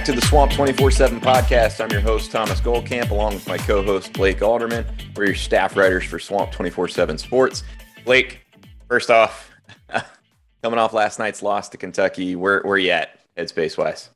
Back to the Swamp 24 7 podcast. I'm your host, Thomas Goldkamp, along with my co host, Blake Alderman. We're your staff writers for Swamp 24 7 Sports. Blake, first off, coming off last night's loss to Kentucky, where, where you at, headspace wise?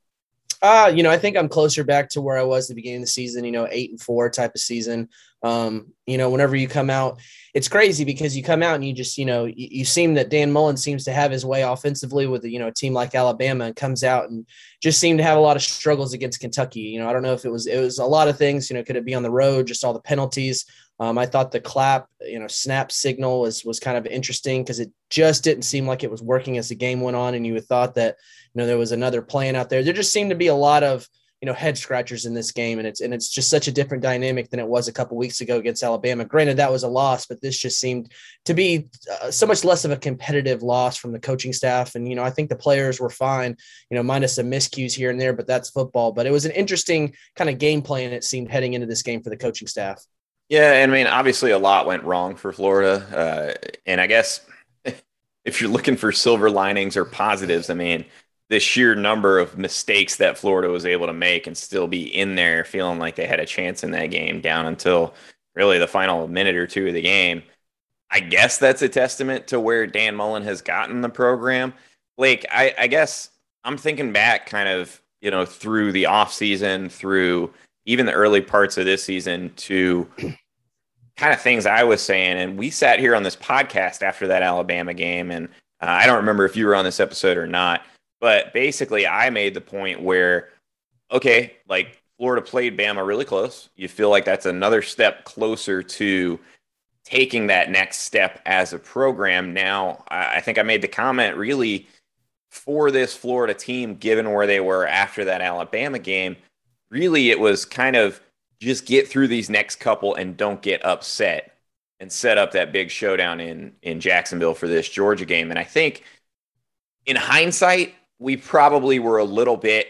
Uh, you know, I think I'm closer back to where I was the beginning of the season, you know, eight and four type of season. Um, you know, whenever you come out, it's crazy because you come out and you just, you know, you, you seem that Dan Mullen seems to have his way offensively with, you know, a team like Alabama and comes out and just seemed to have a lot of struggles against Kentucky. You know, I don't know if it was, it was a lot of things, you know, could it be on the road, just all the penalties. Um, I thought the clap, you know, snap signal was was kind of interesting because it just didn't seem like it was working as the game went on, and you would thought that you know there was another plan out there. There just seemed to be a lot of you know head scratchers in this game, and it's and it's just such a different dynamic than it was a couple weeks ago against Alabama. Granted, that was a loss, but this just seemed to be uh, so much less of a competitive loss from the coaching staff. And you know, I think the players were fine, you know, minus some miscues here and there, but that's football. But it was an interesting kind of game plan. It seemed heading into this game for the coaching staff. Yeah, and I mean, obviously, a lot went wrong for Florida, uh, and I guess if you're looking for silver linings or positives, I mean, the sheer number of mistakes that Florida was able to make and still be in there, feeling like they had a chance in that game down until really the final minute or two of the game. I guess that's a testament to where Dan Mullen has gotten the program. Blake, I, I guess I'm thinking back kind of, you know, through the offseason, through even the early parts of this season to kind of things I was saying. And we sat here on this podcast after that Alabama game. And uh, I don't remember if you were on this episode or not, but basically, I made the point where, okay, like Florida played Bama really close. You feel like that's another step closer to taking that next step as a program. Now, I think I made the comment really for this Florida team, given where they were after that Alabama game really it was kind of just get through these next couple and don't get upset and set up that big showdown in in Jacksonville for this Georgia game. And I think in hindsight, we probably were a little bit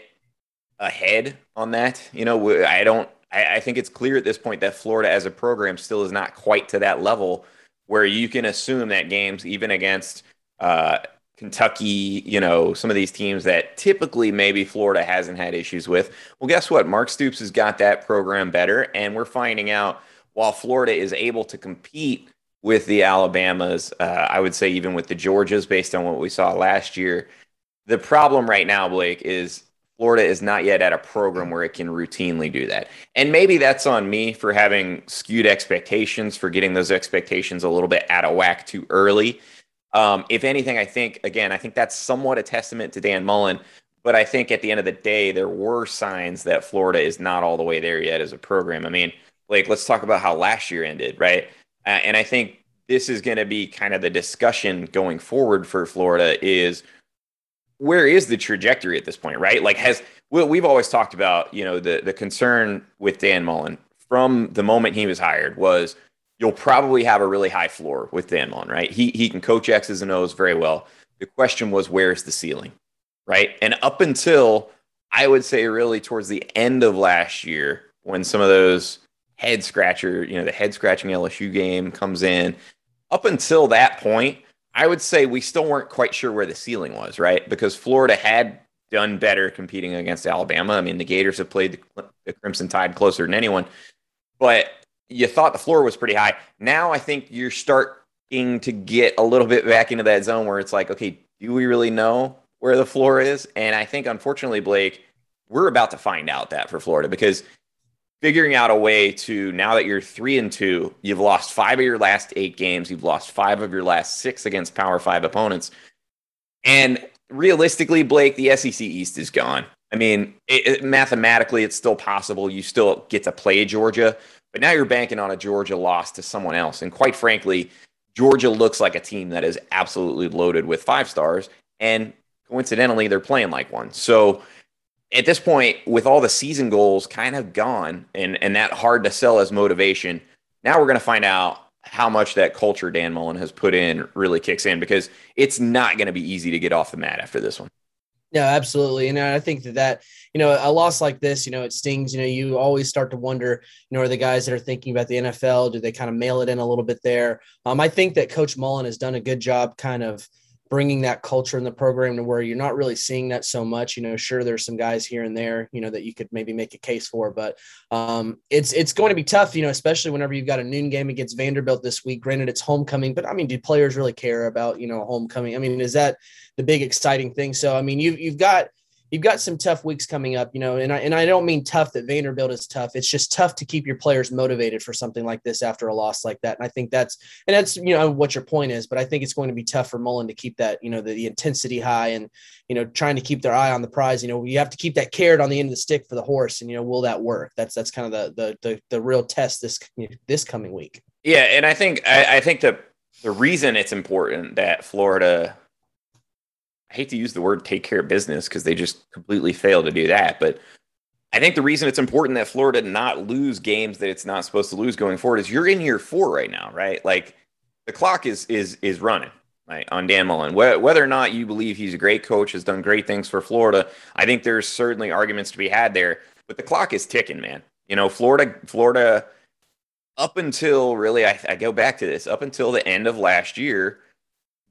ahead on that. You know, I don't. I, I think it's clear at this point that Florida as a program still is not quite to that level where you can assume that games, even against uh, Kentucky, you know, some of these teams that typically maybe Florida hasn't had issues with. Well, guess what? Mark Stoops has got that program better. And we're finding out while Florida is able to compete with the Alabamas, uh, I would say even with the Georgias, based on what we saw last year, the problem right now, Blake, is Florida is not yet at a program where it can routinely do that. And maybe that's on me for having skewed expectations, for getting those expectations a little bit out of whack too early. Um, if anything, I think again, I think that's somewhat a testament to Dan Mullen. But I think at the end of the day, there were signs that Florida is not all the way there yet as a program. I mean, like let's talk about how last year ended, right? Uh, and I think this is going to be kind of the discussion going forward for Florida is where is the trajectory at this point, right? Like has we've always talked about, you know, the the concern with Dan Mullen from the moment he was hired was you'll probably have a really high floor with Dan Mullen, right? He he can coach X's and O's very well. The question was where's the ceiling, right? And up until I would say really towards the end of last year, when some of those head scratcher, you know, the head scratching LSU game comes in, up until that point, I would say we still weren't quite sure where the ceiling was, right? Because Florida had done better competing against Alabama. I mean, the Gators have played the, the Crimson Tide closer than anyone, but you thought the floor was pretty high. Now I think you're starting to get a little bit back into that zone where it's like, okay, do we really know where the floor is? And I think, unfortunately, Blake, we're about to find out that for Florida because figuring out a way to now that you're three and two, you've lost five of your last eight games, you've lost five of your last six against Power Five opponents. And realistically, Blake, the SEC East is gone. I mean, it, it, mathematically, it's still possible. You still get to play Georgia, but now you're banking on a Georgia loss to someone else. And quite frankly, Georgia looks like a team that is absolutely loaded with five stars. And coincidentally, they're playing like one. So at this point, with all the season goals kind of gone and, and that hard to sell as motivation, now we're going to find out how much that culture Dan Mullen has put in really kicks in because it's not going to be easy to get off the mat after this one. Yeah, absolutely. And I think that that, you know, a loss like this, you know, it stings. You know, you always start to wonder, you know, are the guys that are thinking about the NFL, do they kind of mail it in a little bit there? Um, I think that Coach Mullen has done a good job kind of – bringing that culture in the program to where you're not really seeing that so much. You know, sure, there's some guys here and there, you know, that you could maybe make a case for, but um, it's it's going to be tough, you know, especially whenever you've got a noon game against Vanderbilt this week. Granted, it's homecoming, but I mean, do players really care about you know homecoming? I mean, is that the big exciting thing? So, I mean, you've you've got you've got some tough weeks coming up, you know, and I, and I don't mean tough that Vanderbilt is tough. It's just tough to keep your players motivated for something like this after a loss like that. And I think that's, and that's, you know, what your point is, but I think it's going to be tough for Mullen to keep that, you know, the, the intensity high and, you know, trying to keep their eye on the prize. You know, you have to keep that carrot on the end of the stick for the horse and, you know, will that work? That's, that's kind of the, the, the, the real test this, this coming week. Yeah. And I think, I, I think that the reason it's important that Florida I hate to use the word take care of business because they just completely fail to do that. But I think the reason it's important that Florida not lose games that it's not supposed to lose going forward is you're in year four right now, right? Like the clock is is is running right on Dan Mullen. Whether or not you believe he's a great coach, has done great things for Florida, I think there's certainly arguments to be had there. But the clock is ticking, man. You know, Florida, Florida, up until really, I, I go back to this, up until the end of last year,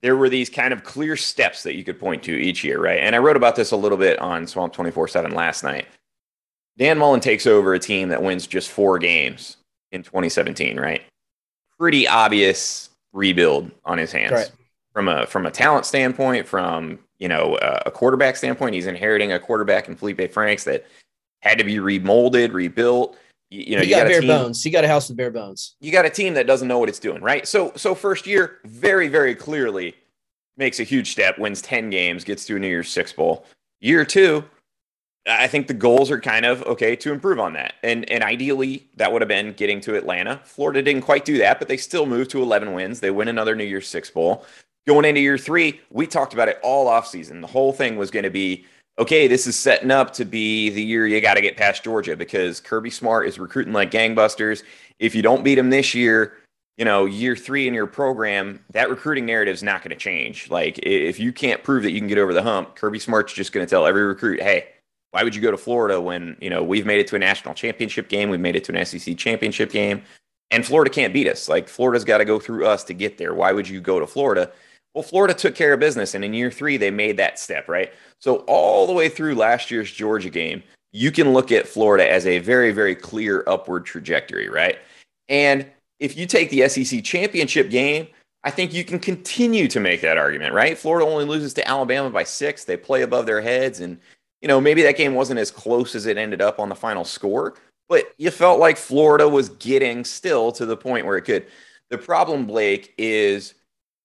there were these kind of clear steps that you could point to each year, right? And I wrote about this a little bit on Swamp 24 7 last night. Dan Mullen takes over a team that wins just four games in 2017, right? Pretty obvious rebuild on his hands. Right. From a from a talent standpoint, from you know a quarterback standpoint, he's inheriting a quarterback in Felipe Franks that had to be remolded, rebuilt you know, you, you got, got bare team, bones. You got a house with bare bones. You got a team that doesn't know what it's doing, right? So, so first year, very, very clearly makes a huge step, wins 10 games, gets to a New Year's Six Bowl. Year two, I think the goals are kind of okay to improve on that. And and ideally that would have been getting to Atlanta. Florida didn't quite do that, but they still moved to 11 wins. They win another New Year's Six Bowl. Going into year three, we talked about it all offseason. The whole thing was going to be okay, this is setting up to be the year you got to get past Georgia because Kirby Smart is recruiting like gangbusters. If you don't beat him this year, you know, year three in your program, that recruiting narrative is not going to change. Like, if you can't prove that you can get over the hump, Kirby Smart's just going to tell every recruit, hey, why would you go to Florida when, you know, we've made it to a national championship game, we've made it to an SEC championship game, and Florida can't beat us? Like, Florida's got to go through us to get there. Why would you go to Florida? Well, Florida took care of business, and in year three, they made that step, right? So, all the way through last year's Georgia game, you can look at Florida as a very, very clear upward trajectory, right? And if you take the SEC championship game, I think you can continue to make that argument, right? Florida only loses to Alabama by six. They play above their heads. And, you know, maybe that game wasn't as close as it ended up on the final score, but you felt like Florida was getting still to the point where it could. The problem, Blake, is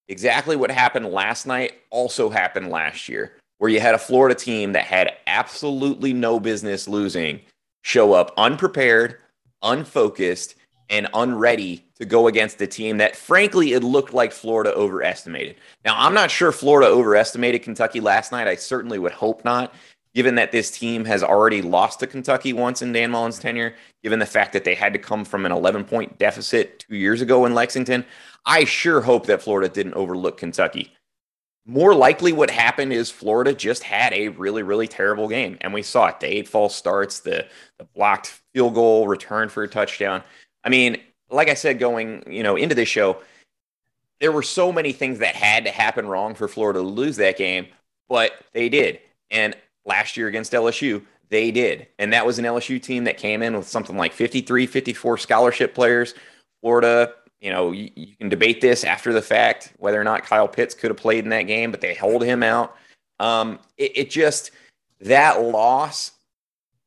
Exactly what happened last night also happened last year, where you had a Florida team that had absolutely no business losing show up unprepared, unfocused, and unready to go against a team that, frankly, it looked like Florida overestimated. Now, I'm not sure Florida overestimated Kentucky last night. I certainly would hope not, given that this team has already lost to Kentucky once in Dan Mullen's tenure, given the fact that they had to come from an 11 point deficit two years ago in Lexington. I sure hope that Florida didn't overlook Kentucky. More likely, what happened is Florida just had a really, really terrible game. And we saw it the eight false starts, the, the blocked field goal, return for a touchdown. I mean, like I said, going you know into this show, there were so many things that had to happen wrong for Florida to lose that game, but they did. And last year against LSU, they did. And that was an LSU team that came in with something like 53, 54 scholarship players. Florida you know, you, you, can debate this after the fact whether or not Kyle Pitts could have played in that game, but they held him out. Um, it, it just that loss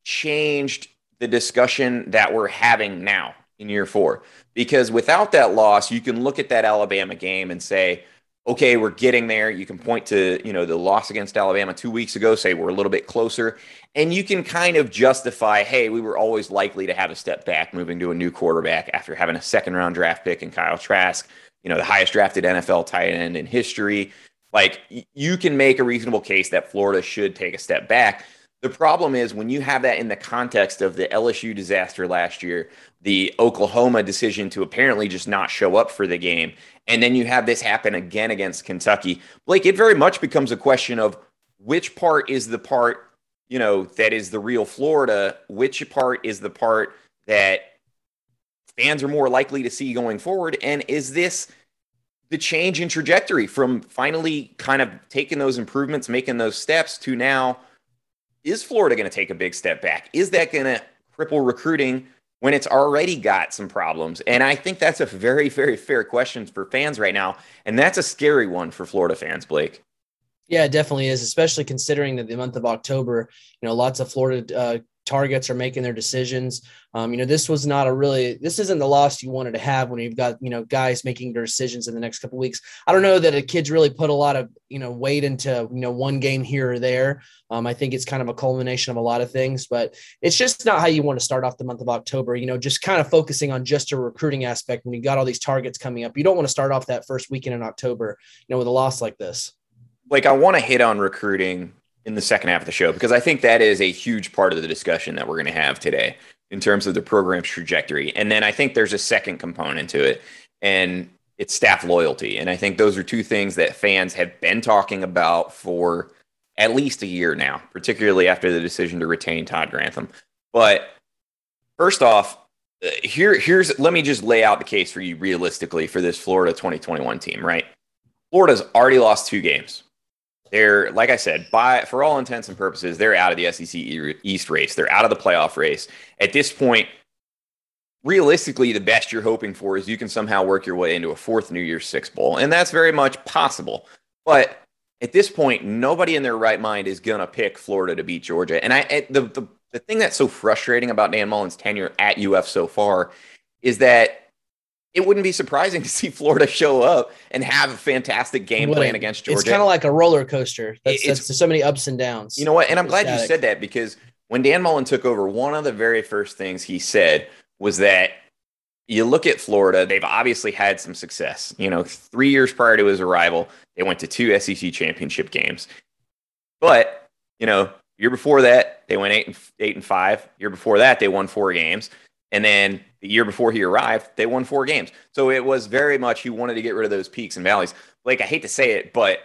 changed the discussion that we're having now in year four. Because without that loss, you can look at that Alabama game and say, okay, we're getting there. You can point to, you know, the loss against Alabama two weeks ago, say we're a little bit closer. And you can kind of justify, hey, we were always likely to have a step back moving to a new quarterback after having a second round draft pick in Kyle Trask, you know, the highest drafted NFL tight end in history. Like you can make a reasonable case that Florida should take a step back. The problem is when you have that in the context of the LSU disaster last year, the Oklahoma decision to apparently just not show up for the game, and then you have this happen again against Kentucky. Blake, it very much becomes a question of which part is the part, you know, that is the real Florida, which part is the part that fans are more likely to see going forward, and is this the change in trajectory from finally kind of taking those improvements, making those steps to now – is Florida going to take a big step back? Is that going to cripple recruiting when it's already got some problems? And I think that's a very, very fair question for fans right now. And that's a scary one for Florida fans, Blake. Yeah, it definitely is, especially considering that the month of October, you know, lots of Florida uh, targets are making their decisions. Um, you know, this was not a really this isn't the loss you wanted to have when you've got you know guys making their decisions in the next couple weeks. I don't know that a kid's really put a lot of you know weight into you know one game here or there. Um, I think it's kind of a culmination of a lot of things, but it's just not how you want to start off the month of October. You know, just kind of focusing on just a recruiting aspect when you got all these targets coming up. You don't want to start off that first weekend in October, you know, with a loss like this. Like I want to hit on recruiting in the second half of the show because I think that is a huge part of the discussion that we're going to have today in terms of the program's trajectory. And then I think there's a second component to it, and it's staff loyalty. And I think those are two things that fans have been talking about for at least a year now, particularly after the decision to retain Todd Grantham. But first off, uh, here here's let me just lay out the case for you realistically for this Florida 2021 team, right? Florida's already lost two games. They're like I said, by for all intents and purposes, they're out of the SEC East race. They're out of the playoff race. At this point, realistically, the best you're hoping for is you can somehow work your way into a fourth New Year's Six bowl, and that's very much possible. But at this point, nobody in their right mind is gonna pick Florida to beat Georgia. And I the the, the thing that's so frustrating about Dan Mullen's tenure at UF so far is that it wouldn't be surprising to see Florida show up and have a fantastic game plan against Georgia. It's kind of like a roller coaster. That's, it's, that's so many ups and downs. You know what? And I'm glad you said that because when Dan Mullen took over, one of the very first things he said was that you look at Florida, they've obviously had some success. You know, three years prior to his arrival, they went to two SEC championship games. But, you know, year before that, they went eight and eight and five. Year before that, they won four games. And then the year before he arrived, they won four games. So it was very much he wanted to get rid of those peaks and valleys. Like I hate to say it, but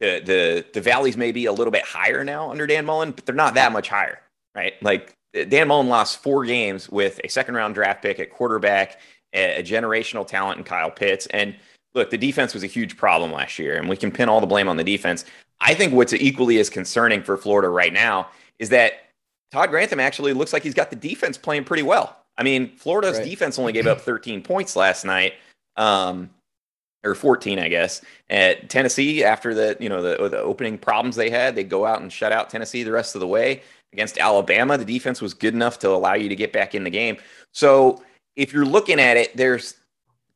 the the the valleys may be a little bit higher now under Dan Mullen, but they're not that much higher, right? Like Dan Mullen lost four games with a second round draft pick at quarterback, a, a generational talent in Kyle Pitts, and look, the defense was a huge problem last year, and we can pin all the blame on the defense. I think what's equally as concerning for Florida right now is that Todd Grantham actually looks like he's got the defense playing pretty well. I mean, Florida's right. defense only gave up 13 points last night, um, or 14, I guess. At Tennessee, after the you know the, the opening problems they had, they go out and shut out Tennessee the rest of the way. Against Alabama, the defense was good enough to allow you to get back in the game. So if you're looking at it, there's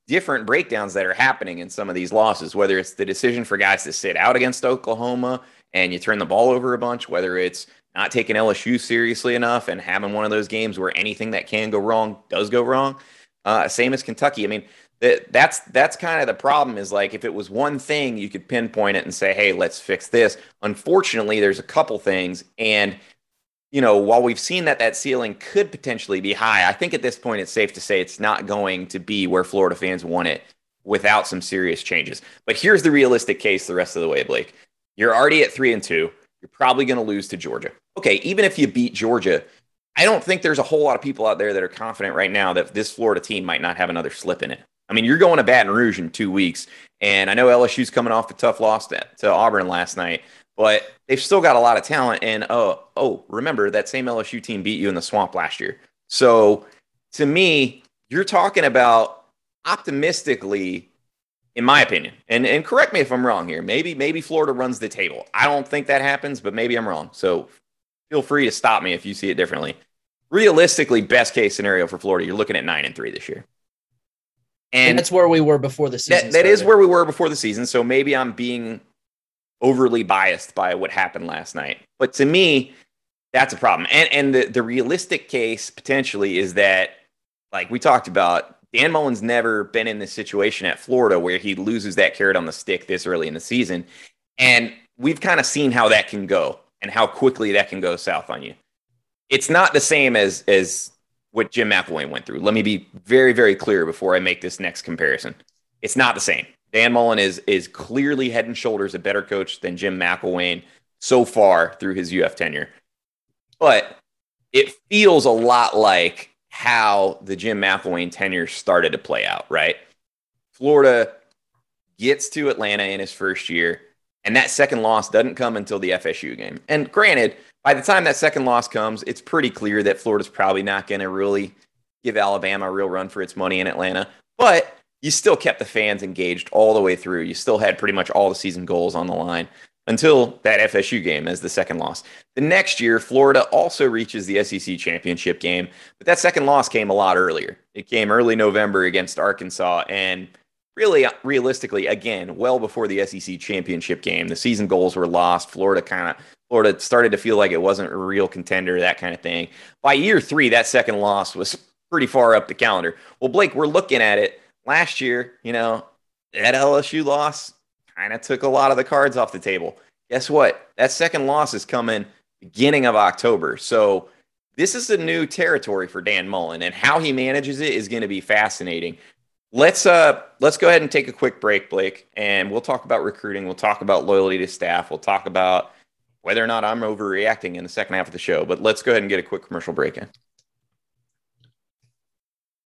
different breakdowns that are happening in some of these losses, whether it's the decision for guys to sit out against Oklahoma and you turn the ball over a bunch, whether it's not taking LSU seriously enough and having one of those games where anything that can go wrong does go wrong. Uh, same as Kentucky. I mean, that's that's kind of the problem. Is like if it was one thing, you could pinpoint it and say, "Hey, let's fix this." Unfortunately, there's a couple things, and you know, while we've seen that that ceiling could potentially be high, I think at this point it's safe to say it's not going to be where Florida fans want it without some serious changes. But here's the realistic case the rest of the way, Blake. You're already at three and two. You're probably going to lose to Georgia. Okay, even if you beat Georgia, I don't think there's a whole lot of people out there that are confident right now that this Florida team might not have another slip in it. I mean, you're going to Baton Rouge in two weeks, and I know LSU's coming off a tough loss to, to Auburn last night, but they've still got a lot of talent. And oh, oh, remember that same LSU team beat you in the swamp last year. So to me, you're talking about optimistically in my opinion. And and correct me if I'm wrong here. Maybe maybe Florida runs the table. I don't think that happens, but maybe I'm wrong. So feel free to stop me if you see it differently. Realistically, best case scenario for Florida, you're looking at nine and three this year. And, and that's where we were before the season. That, that is where we were before the season. So maybe I'm being overly biased by what happened last night. But to me, that's a problem. And and the, the realistic case potentially is that, like we talked about, Dan Mullen's never been in this situation at Florida where he loses that carrot on the stick this early in the season. And we've kind of seen how that can go and how quickly that can go south on you. It's not the same as as what Jim McElwain went through. Let me be very, very clear before I make this next comparison. It's not the same. Dan Mullen is is clearly head and shoulders a better coach than Jim McElwain so far through his UF tenure. But it feels a lot like how the Jim McElwain tenure started to play out, right? Florida gets to Atlanta in his first year, and that second loss doesn't come until the FSU game. And granted, by the time that second loss comes, it's pretty clear that Florida's probably not going to really give Alabama a real run for its money in Atlanta. But you still kept the fans engaged all the way through. You still had pretty much all the season goals on the line until that FSU game as the second loss. The next year, Florida also reaches the SEC championship game, but that second loss came a lot earlier. It came early November against Arkansas, and really, uh, realistically, again, well before the SEC championship game. The season goals were lost. Florida kind of Florida started to feel like it wasn't a real contender, that kind of thing. By year three, that second loss was pretty far up the calendar. Well, Blake, we're looking at it last year, you know, that LSU loss kind of took a lot of the cards off the table. Guess what? That second loss is coming beginning of October. So this is a new territory for Dan Mullen, and how he manages it is going to be fascinating. Let's uh let's go ahead and take a quick break, Blake, and we'll talk about recruiting. We'll talk about loyalty to staff. We'll talk about whether or not I'm overreacting in the second half of the show. But let's go ahead and get a quick commercial break in.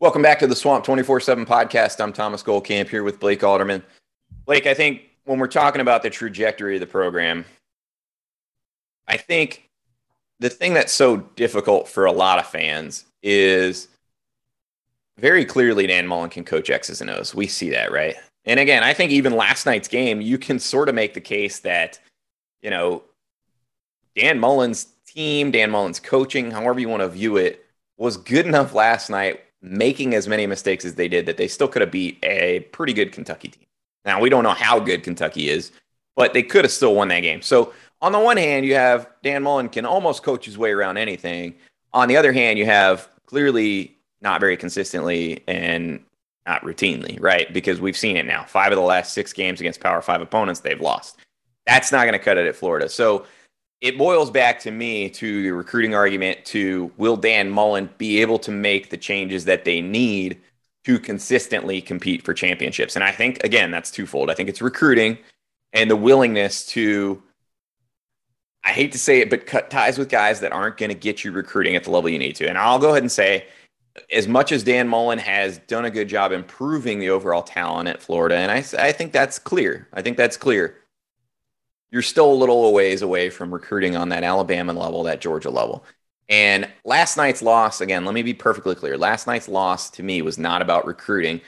Welcome back to the Swamp 24 7 podcast. I'm Thomas Goldkamp here with Blake Alderman. Blake, I think when we're talking about the trajectory of the program, I think the thing that's so difficult for a lot of fans is very clearly Dan Mullen can coach X's and O's. We see that, right? And again, I think even last night's game, you can sort of make the case that, you know, Dan Mullen's team, Dan Mullen's coaching, however you want to view it, was good enough last night making as many mistakes as they did that they still could have beat a pretty good Kentucky team. Now, we don't know how good Kentucky is, but they could have still won that game. So, on the one hand, you have Dan Mullen can almost coach his way around anything. On the other hand, you have clearly not very consistently and not routinely, right? Because we've seen it now. Five of the last six games against Power Five opponents, they've lost. That's not going to cut it at Florida. So, it boils back to me to the recruiting argument to will Dan Mullen be able to make the changes that they need to consistently compete for championships? And I think, again, that's twofold. I think it's recruiting and the willingness to, I hate to say it, but cut ties with guys that aren't going to get you recruiting at the level you need to. And I'll go ahead and say, as much as Dan Mullen has done a good job improving the overall talent at Florida, and I, I think that's clear. I think that's clear you're still a little ways away from recruiting on that Alabama level, that Georgia level. And last night's loss, again, let me be perfectly clear. Last night's loss to me was not about recruiting.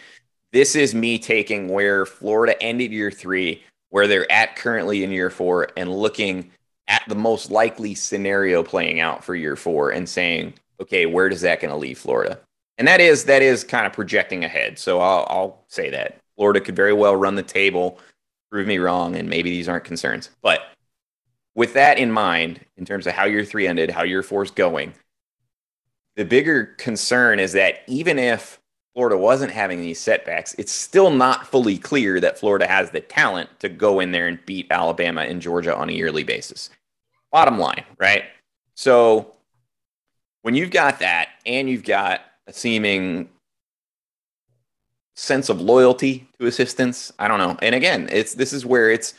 This is me taking where Florida ended year three, where they're at currently in year four, and looking at the most likely scenario playing out for year four and saying, okay, where does that going to leave Florida? And that is that is kind of projecting ahead. So I'll, I'll say that Florida could very well run the table, prove me wrong, and maybe these aren't concerns. But with that in mind, in terms of how year three ended, how year four is going, the bigger concern is that even if Florida wasn't having these setbacks, it's still not fully clear that Florida has the talent to go in there and beat Alabama and Georgia on a yearly basis. Bottom line, right? So when you've got that and you've got a seeming sense of loyalty to assistants, I don't know. And again, it's this is where it's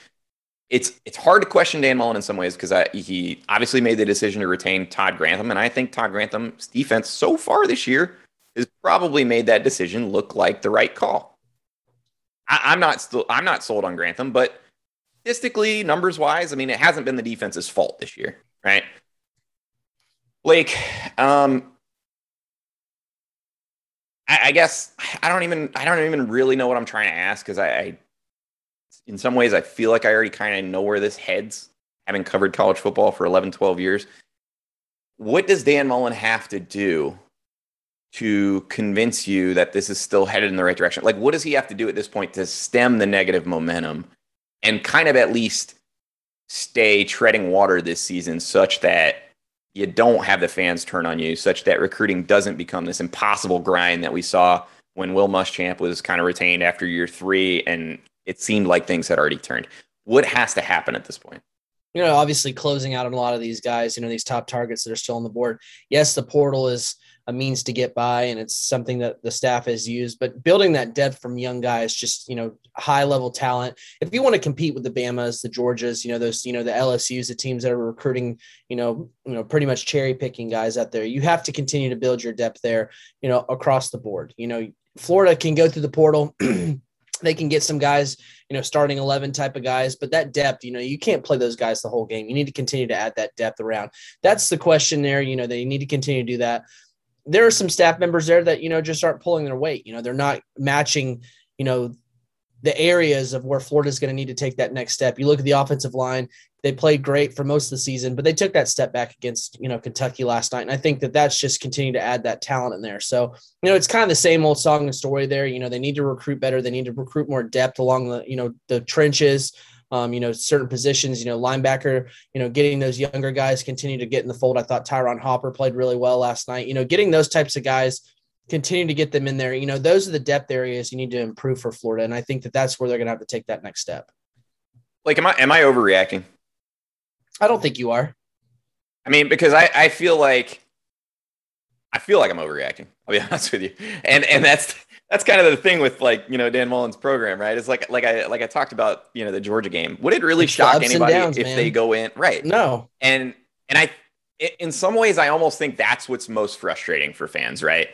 it's it's hard to question Dan Mullen in some ways because he obviously made the decision to retain Todd Grantham, and I think Todd Grantham's defense so far this year has probably made that decision look like the right call. I, am not still I'm not sold on Grantham, but statistically, numbers wise, I mean, it hasn't been the defense's fault this year, right? Blake, um, I, I guess I don't even I don't even really know what I'm trying to ask because I, I in some ways I feel like I already kind of know where this heads, having covered college football for 11, 12 years. What does Dan Mullen have to do to convince you that this is still headed in the right direction? Like, what does he have to do at this point to stem the negative momentum and kind of at least stay treading water this season such that you don't have the fans turn on you, such that recruiting doesn't become this impossible grind that we saw when Will Muschamp was kind of retained after year three and it seemed like things had already turned. What has to happen at this point? You know, obviously closing out on a lot of these guys, you know, these top targets that are still on the board. Yes, the portal is a means to get by and it's something that the staff has used but building that depth from young guys just you know high level talent if you want to compete with the bamas the georgias you know those you know the lsus the teams that are recruiting you know you know pretty much cherry picking guys out there you have to continue to build your depth there you know across the board you know florida can go through the portal they can get some guys, you know, starting 11 type of guys, but that depth, you know, you can't play those guys the whole game. You need to continue to add that depth around. That's the question there. You know, they need to continue to do that there are some staff members there that you know just aren't pulling their weight. You know, they're not matching. You know, the areas of where Florida's going to need to take that next step. You look at the offensive line; they played great for most of the season, but they took that step back against you know Kentucky last night, and I think that that's just continuing to add that talent in there. So you know, it's kind of the same old song and story there. You know, they need to recruit better. They need to recruit more depth along the you know the trenches um, you know, certain positions, you know, linebacker, you know, getting those younger guys continue to get in the fold. I thought Ty'Ron Hopper played really well last night. You know, getting those types of guys, continue to get them in there. You know, those are the depth areas you need to improve for Florida. And I think that that's where they're going to have to take that next step. Like, am I, am I overreacting? I don't think you are. I mean, because I, I feel like, I feel like I'm overreacting. I'll be honest with you. And, and that's, that's kind of the thing with like you know Dan Mullen's program, right? It's like like I like I talked about you know the Georgia game. Would it really it's shock anybody downs, if man. they go in right? No. And and I in some ways I almost think that's what's most frustrating for fans, right?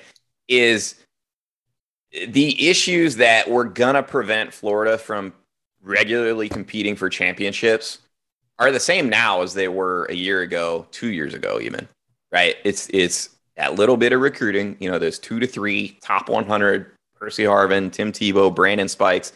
Is the issues that were gonna prevent Florida from regularly competing for championships are the same now as they were a year ago, two years ago, even. Right? It's it's that little bit of recruiting, you know, those two to three top 100 Percy Harvin, Tim Tebow, Brandon Spikes,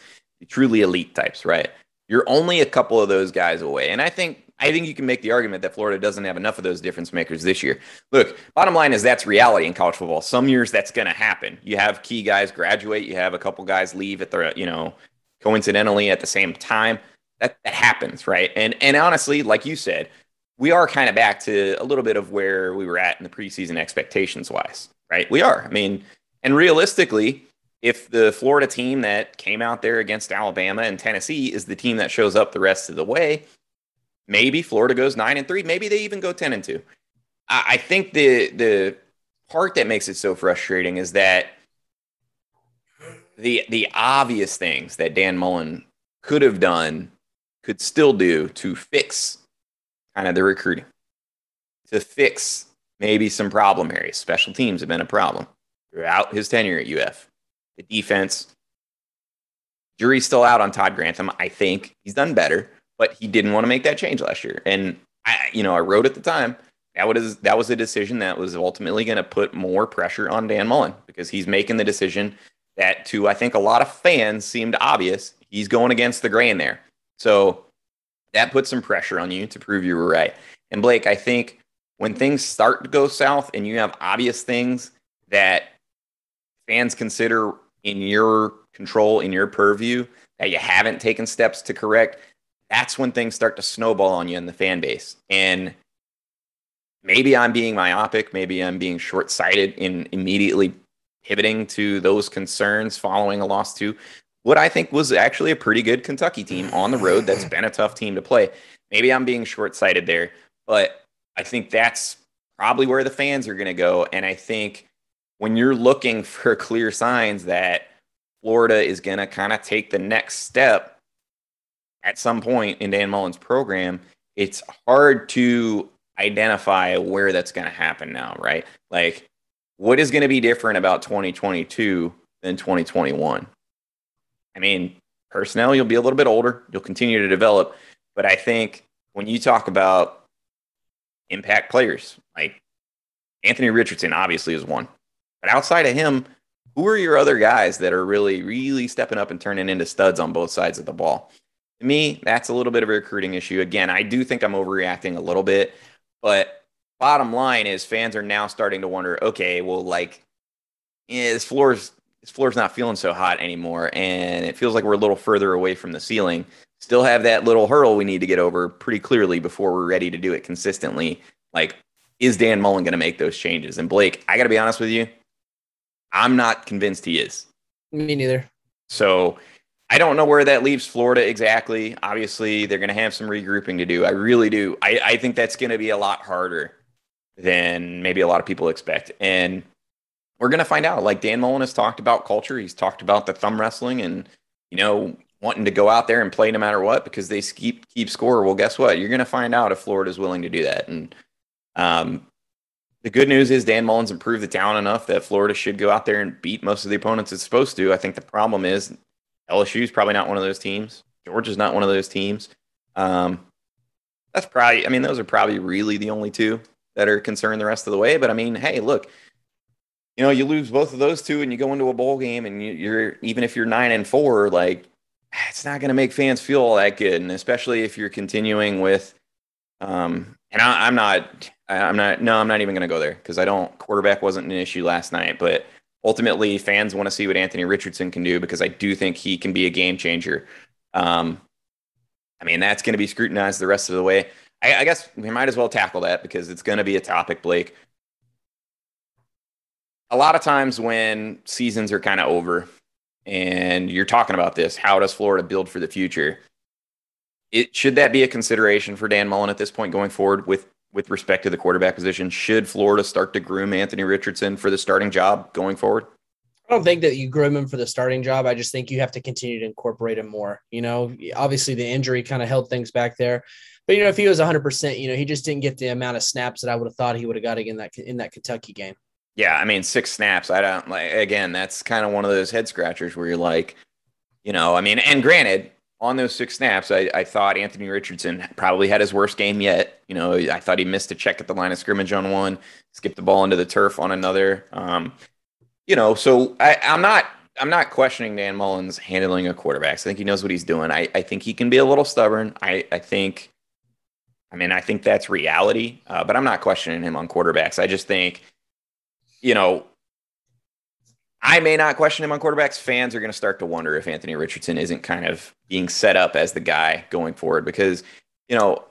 truly elite types, right? You're only a couple of those guys away. And I think I think you can make the argument that Florida doesn't have enough of those difference makers this year. Look, bottom line is that's reality in college football. Some years that's going to happen. You have key guys graduate, you have a couple guys leave at the, you know, coincidentally at the same time. That that happens, right? And and honestly, like you said, we are kind of back to a little bit of where we were at in the preseason expectations wise, right? We are. I mean, and realistically, if the Florida team that came out there against Alabama and Tennessee is the team that shows up the rest of the way, maybe Florida goes nine and three. Maybe they even go ten and two. I, think the the part that makes it so frustrating is that the the obvious things that Dan Mullen could have done, could still do to fix kind of the recruiting, to fix maybe some problem areas. Special teams have been a problem throughout his tenure at UF the defense. Jury's still out on Todd Grantham. I think he's done better, but he didn't want to make that change last year. And I, you know, I wrote at the time that was that was a decision that was ultimately going to put more pressure on Dan Mullen because he's making the decision that to I think a lot of fans seemed obvious. He's going against the grain there. So that puts some pressure on you to prove you were right. And Blake, I think when things start to go south and you have obvious things that fans consider in your control, in your purview, that you haven't taken steps to correct, that's when things start to snowball on you in the fan base. And maybe I'm being myopic, maybe I'm being short sighted in immediately pivoting to those concerns following a loss to what I think was actually a pretty good Kentucky team on the road that's been a tough team to play. Maybe I'm being short sighted there, but I think that's probably where the fans are going to go. And I think when you're looking for clear signs that Florida is going to kind of take the next step at some point in Dan Mullen's program, it's hard to identify where that's going to happen now, right? Like, what is going to be different about 2022 than 2021? I mean, personnel, you'll be a little bit older, you'll continue to develop, but I think when you talk about impact players, like Anthony Richardson obviously is one. But outside of him, who are your other guys that are really, really stepping up and turning into studs on both sides of the ball? To me, that's a little bit of a recruiting issue. Again, I do think I'm overreacting a little bit, but bottom line is fans are now starting to wonder, okay, well, like, yeah, this floor's this floor's not feeling so hot anymore, and it feels like we're a little further away from the ceiling. Still have that little hurdle we need to get over pretty clearly before we're ready to do it consistently. Like, is Dan Mullen going to make those changes? And Blake, I got to be honest with you, I'm not convinced he is. Me neither. So I don't know where that leaves Florida exactly. Obviously, they're going to have some regrouping to do. I really do. I, I think that's going to be a lot harder than maybe a lot of people expect. And we're going to find out. Like Dan Mullen has talked about culture, he's talked about the thumb wrestling and, you know, wanting to go out there and play no matter what because they keep keep score. Well, guess what? You're going to find out if Florida's willing to do that. And um, the good news is Dan Mullen's improved the talent enough that Florida should go out there and beat most of the opponents it's supposed to. I think the problem is LSU is probably not one of those teams. Georgia's not one of those teams. Um, that's probably, I mean, those are probably really the only two that are concerned the rest of the way. But I mean, hey, look, you know, you lose both of those two and you go into a bowl game and you, are even if you're nine and four, like it's not going to make fans feel all that good, and especially if you're continuing with. Um, and I, I'm not, I'm not, no, I'm not even going to go there because I don't. Quarterback wasn't an issue last night, but ultimately, fans want to see what Anthony Richardson can do because I do think he can be a game changer. Um, I mean, that's going to be scrutinized the rest of the way. I, I guess we might as well tackle that because it's going to be a topic, Blake. A lot of times when seasons are kind of over and you're talking about this, how does Florida build for the future? It should that be a consideration for Dan Mullen at this point going forward with with respect to the quarterback position? Should Florida start to groom Anthony Richardson for the starting job going forward? I don't think that you groom him for the starting job. I just think you have to continue to incorporate him more. You know, obviously the injury kind of held things back there. But you know, if he was 100, percent you know, he just didn't get the amount of snaps that I would have thought he would have got in that in that Kentucky game. Yeah, I mean, six snaps. I don't like. Again, that's kind of one of those head scratchers where you're like, you know, I mean, and granted, on those six snaps, I, I thought Anthony Richardson probably had his worst game yet. You know, I thought he missed a check at the line of scrimmage on one, skipped the ball into the turf on another. Um, you know, so I, I'm not I'm not questioning Dan Mullen's handling of quarterbacks. I think he knows what he's doing. I, I think he can be a little stubborn. I, I think I mean, I think that's reality, uh, but I'm not questioning him on quarterbacks. I just think, you know, I may not question him on quarterbacks. Fans are going to start to wonder if Anthony Richardson isn't kind of being set up as the guy going forward because, you know,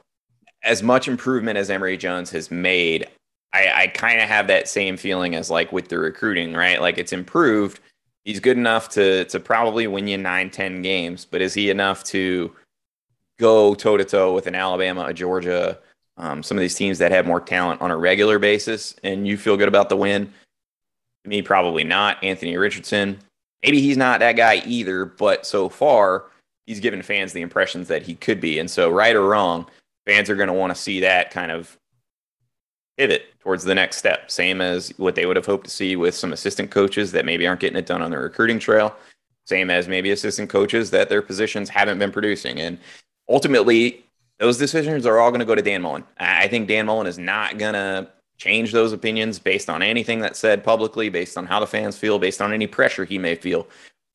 as much improvement as Emory Jones has made, I, I kind of have that same feeling as like with the recruiting, right? Like it's improved. He's good enough to to probably win you nine, ten games, but is he enough to go toe to toe with an Alabama, a Georgia, um, some of these teams that have more talent on a regular basis, and you feel good about the win. Me, probably not. Anthony Richardson, maybe he's not that guy either, but so far, he's given fans the impressions that he could be. And so, right or wrong, fans are going to want to see that kind of pivot towards the next step. Same as what they would have hoped to see with some assistant coaches that maybe aren't getting it done on the recruiting trail. Same as maybe assistant coaches that their positions haven't been producing. And ultimately, those decisions are all going to go to Dan Mullen. I think Dan Mullen is not going to change those opinions based on anything that's said publicly, based on how the fans feel, based on any pressure he may feel.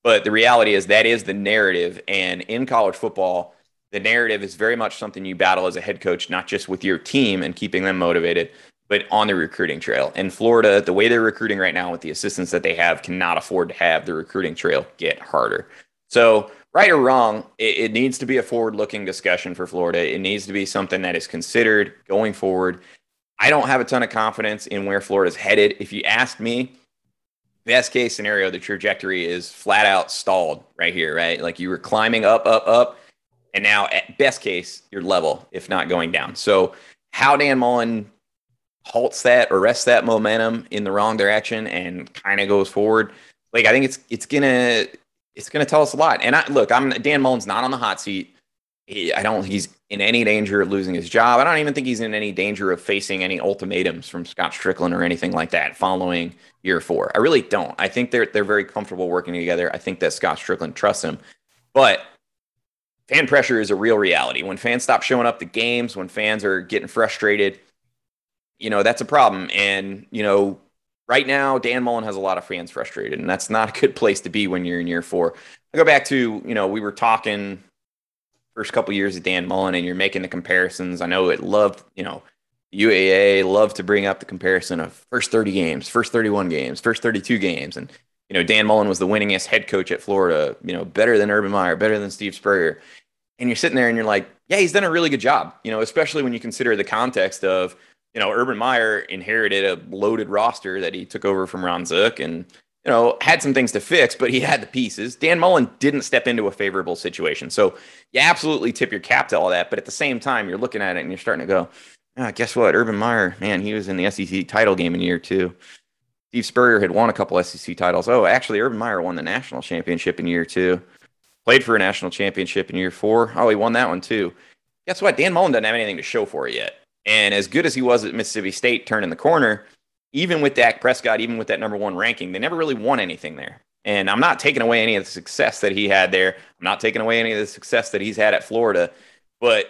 But the reality is that is the narrative. And in college football, the narrative is very much something you battle as a head coach, not just with your team and keeping them motivated, but on the recruiting trail. In Florida, the way they're recruiting right now with the assistants that they have cannot afford to have the recruiting trail get harder. So, right or wrong, it, it needs to be a forward looking discussion for Florida. It needs to be something that is considered going forward. I don't have a ton of confidence in where Florida's headed. If you ask me, best case scenario, the trajectory is flat out stalled right here, right? Like you were climbing up, up, up, and now at best case, you're level, if not going down. So, how Dan Mullen halts that, arrests that momentum in the wrong direction, and kind of goes forward, like I think it's it's gonna it's gonna tell us a lot. And I look, I'm Dan Mullen's not on the hot seat. I don't think he's in any danger of losing his job. I don't even think he's in any danger of facing any ultimatums from Scott Stricklin or anything like that following year four. I really don't. I think they're they're very comfortable working together. I think that Scott Stricklin trusts him. But fan pressure is a real reality. When fans stop showing up to games, when fans are getting frustrated, you know, that's a problem. And, you know, right now, Dan Mullen has a lot of fans frustrated, and that's not a good place to be when you're in year four. I go back to, you know, we were talking first couple years of Dan Mullen, and you're making the comparisons. I know it loved, you know, UAA loved to bring up the comparison of first 30 games, first 31 games, first 32 games. And, you know, Dan Mullen was the winningest head coach at Florida, you know, better than Urban Meyer, better than Steve Spurrier. And you're sitting there and you're like, yeah, he's done a really good job, you know, especially when you consider the context of, you know, Urban Meyer inherited a loaded roster that he took over from Ron Zook and, you know, had some things to fix, but he had the pieces. Dan Mullen didn't step into a favorable situation. So you absolutely tip your cap to all that. But at the same time, you're looking at it and you're starting to go, ah, guess what? Urban Meyer, man, he was in the SEC title game in year two. Steve Spurrier had won a couple SEC titles. Oh, actually, Urban Meyer won the national championship in year two. Played for a national championship in year four. Oh, he won that one too. Guess what? Dan Mullen doesn't have anything to show for it yet. And as good as he was at Mississippi State turning the corner, even with Dak Prescott, even with that number one ranking, they never really won anything there. And I'm not taking away any of the success that he had there. I'm not taking away any of the success that he's had at Florida, but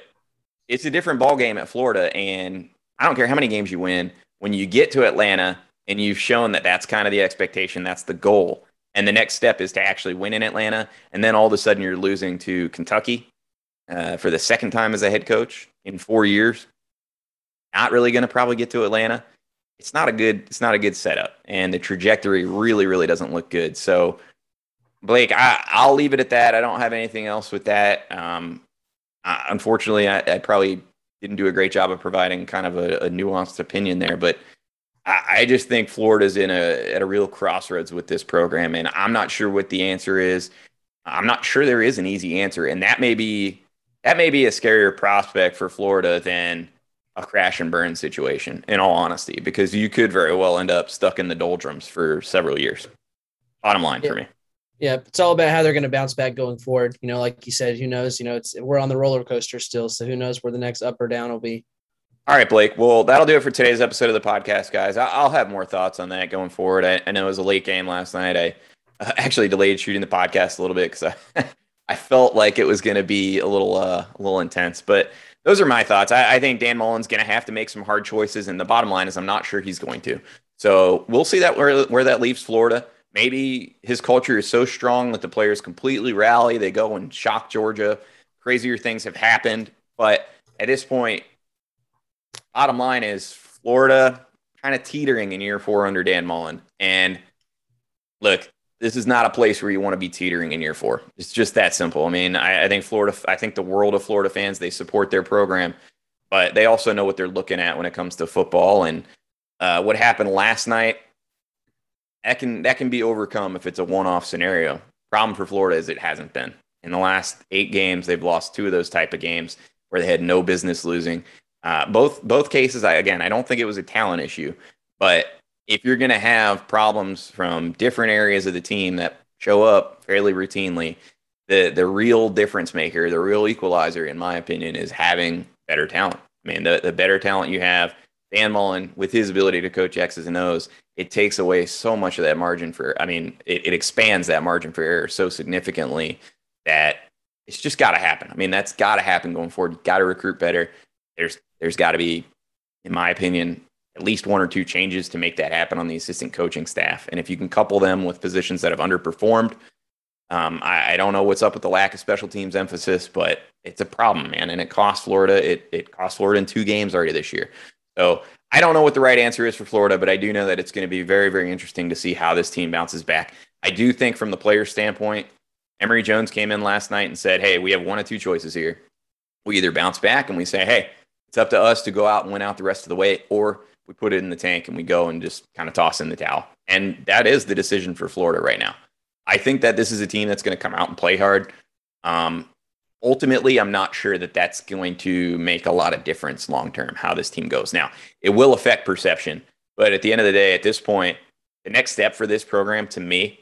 it's a different ball game at Florida. And I don't care how many games you win. When you get to Atlanta and you've shown that that's kind of the expectation, that's the goal. And the next step is to actually win in Atlanta. And then all of a sudden you're losing to Kentucky uh, for the second time as a head coach in four years not really going to probably get to Atlanta. It's not a good it's not a good setup, and the trajectory really really doesn't look good. So, Blake, I, I'll leave it at that. I don't have anything else with that. Um, I, unfortunately, I, I, probably didn't do a great job of providing kind of a, a nuanced opinion there, but I, I just think Florida's in a at a real crossroads with this program, and I'm not sure what the answer is. I'm not sure there is an easy answer, and that may be that may be a scarier prospect for Florida than a crash and burn situation, in all honesty, because you could very well end up stuck in the doldrums for several years. Bottom line yeah. for me. Yeah, it's all about how they're going to bounce back going forward. You know, like you said, who knows? You know, it's we're on the roller coaster still, so who knows where the next up or down will be. All right, Blake. Well, that'll do it for today's episode of the podcast, guys. I'll have more thoughts on that going forward. I, I know it was a late game last night. I uh, actually delayed shooting the podcast a little bit because I, I felt like it was going to be a little uh, a little intense, but those are my thoughts. I, I think Dan Mullen's going to have to make some hard choices, and the bottom line is I'm not sure he's going to. So we'll see that where where that leaves Florida. Maybe his culture is so strong that the players completely rally. They go and shock Georgia. Crazier things have happened, but at this point, bottom line is Florida kind of teetering in year four under Dan Mullen. And look, this is not a place where you want to be teetering in year four. It's just that simple. I mean, I, I, think Florida, I think the world of Florida fans, they support their program, but they also know what they're looking at when it comes to football. And uh, what happened last night, that can that can be overcome if it's a one-off scenario. Problem for Florida is it hasn't been. In the last eight games, they've lost two of those type of games where they had no business losing. Uh, both both cases, I, again, I don't think it was a talent issue, but if you're going to have problems from different areas of the team that show up fairly routinely, the the real difference maker, the real equalizer, in my opinion, is having better talent. I mean, the, the better talent you have, Dan Mullen, with his ability to coach X's and O's, it takes away so much of that margin for, I mean, it, it expands that margin for error so significantly that it's just got to happen. I mean, that's got to happen going forward. You got to recruit better. There's, there's got to be, in my opinion, at least one or two changes to make that happen on the assistant coaching staff. And if you can couple them with positions that have underperformed, um, I, I, don't know what's up with the lack of special teams emphasis, but it's a problem, man. And it cost Florida. It it cost Florida in two games already this year. So I don't know what the right answer is for Florida, but I do know that it's going to be very, very interesting to see how this team bounces back. I do think from the player standpoint, Emory Jones came in last night and said, Hey, we have one of two choices here. We either bounce back and we say, Hey, it's up to us to go out and win out the rest of the way, or we put it in the tank and we go and just kind of toss in the towel. And that is the decision for Florida right now. I think that this is a team that's going to come out and play hard. Um, ultimately, I'm not sure that that's going to make a lot of difference long term how this team goes. Now, it will affect perception, but at the end of the day, at this point, the next step for this program to me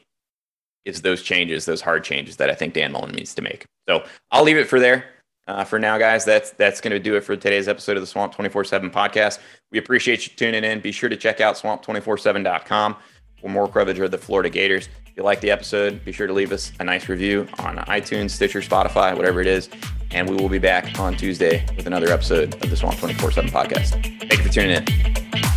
is those changes, those hard changes that I think Dan Mullen needs to make. So I'll leave it for there. Uh, for now, guys, that's that's going to do it for today's episode of the Swamp 24 7 podcast. We appreciate you tuning in. Be sure to check out swamp247.com for more coverage of the Florida Gators If you like the episode, be sure to leave us a nice review on iTunes, Stitcher, Spotify, whatever it is. And we will be back on Tuesday with another episode of the Swamp 24 7 podcast. Thank you for tuning in.